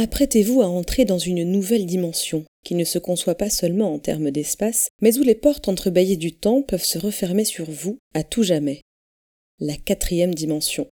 Apprêtez-vous à entrer dans une nouvelle dimension, qui ne se conçoit pas seulement en termes d'espace, mais où les portes entrebâillées du temps peuvent se refermer sur vous à tout jamais. La quatrième dimension.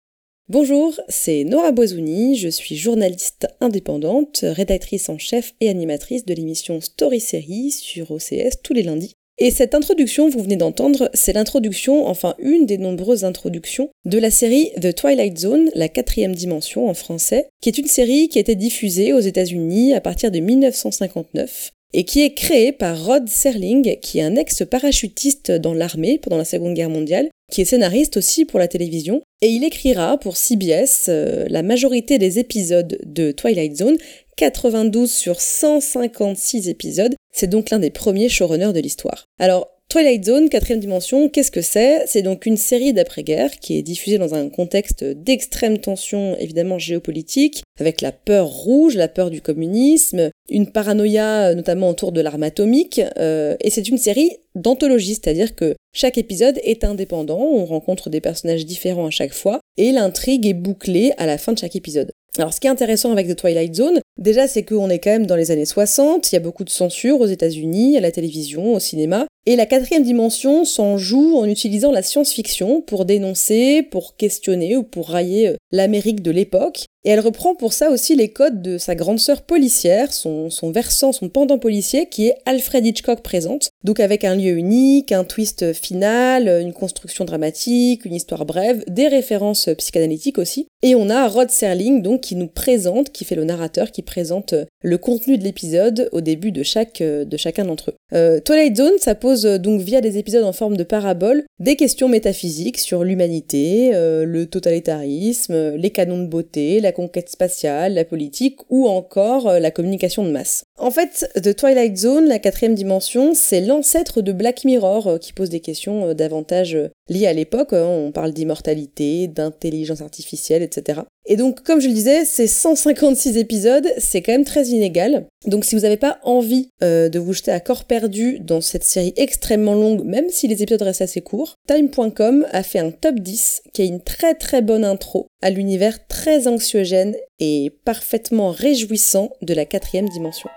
Bonjour, c'est Nora Boisouni, je suis journaliste indépendante, rédactrice en chef et animatrice de l'émission Story Series sur OCS tous les lundis. Et cette introduction, vous venez d'entendre, c'est l'introduction, enfin une des nombreuses introductions de la série The Twilight Zone, la quatrième dimension en français, qui est une série qui a été diffusée aux États-Unis à partir de 1959 et qui est créée par Rod Serling, qui est un ex-parachutiste dans l'armée pendant la Seconde Guerre mondiale, qui est scénariste aussi pour la télévision, et il écrira pour CBS euh, la majorité des épisodes de Twilight Zone, 92 sur 156 épisodes, c'est donc l'un des premiers showrunners de l'histoire. Alors, Twilight Zone, quatrième dimension, qu'est-ce que c'est? C'est donc une série d'après-guerre qui est diffusée dans un contexte d'extrême tension, évidemment géopolitique, avec la peur rouge, la peur du communisme, une paranoïa notamment autour de l'arme atomique, euh, et c'est une série d'anthologie, c'est-à-dire que chaque épisode est indépendant, on rencontre des personnages différents à chaque fois, et l'intrigue est bouclée à la fin de chaque épisode. Alors ce qui est intéressant avec The Twilight Zone, déjà c'est qu'on est quand même dans les années 60, il y a beaucoup de censure aux États-Unis, à la télévision, au cinéma, et la quatrième dimension s'en joue en utilisant la science-fiction pour dénoncer, pour questionner ou pour railler euh, l'Amérique de l'époque. Et elle reprend pour ça aussi les codes de sa grande sœur policière, son, son versant, son pendant policier, qui est Alfred Hitchcock présente. Donc avec un lieu unique, un twist final, une construction dramatique, une histoire brève, des références psychanalytiques aussi. Et on a Rod Serling, donc, qui nous présente, qui fait le narrateur, qui présente le contenu de l'épisode au début de, chaque, de chacun d'entre eux. Euh, Twilight Zone, ça pose donc via des épisodes en forme de parabole des questions métaphysiques sur l'humanité, euh, le totalitarisme, les canons de beauté, la conquête spatiale, la politique ou encore euh, la communication de masse. En fait, The Twilight Zone, la quatrième dimension, c'est l'ancêtre de Black Mirror euh, qui pose des questions euh, davantage liées à l'époque. Hein. On parle d'immortalité, d'intelligence artificielle, etc. Et donc, comme je le disais, ces 156 épisodes, c'est quand même très inégal. Donc, si vous n'avez pas envie de vous jeter à corps perdu dans cette série extrêmement longue, même si les épisodes restent assez courts, Time.com a fait un top 10 qui a une très très bonne intro à l'univers très anxiogène et parfaitement réjouissant de la quatrième dimension.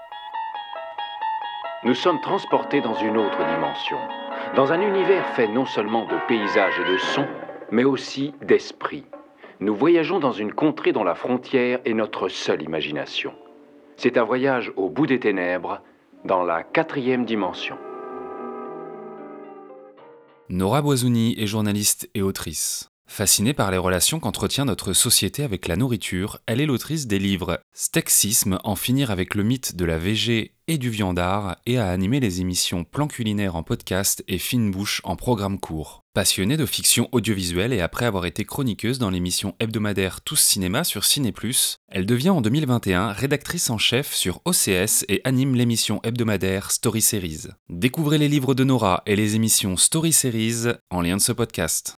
Nous sommes transportés dans une autre dimension, dans un univers fait non seulement de paysages et de sons, mais aussi d'esprit. Nous voyageons dans une contrée dont la frontière est notre seule imagination. C'est un voyage au bout des ténèbres, dans la quatrième dimension. Nora Boisouni est journaliste et autrice. Fascinée par les relations qu'entretient notre société avec la nourriture, elle est l'autrice des livres Stexisme, en finir avec le mythe de la VG et du viandard, et a animé les émissions Plan culinaire en podcast et Fine bouche en programme court. Passionnée de fiction audiovisuelle et après avoir été chroniqueuse dans l'émission hebdomadaire Tous Cinéma sur Ciné+, elle devient en 2021 rédactrice en chef sur OCS et anime l'émission hebdomadaire Story Series. Découvrez les livres de Nora et les émissions Story Series en lien de ce podcast.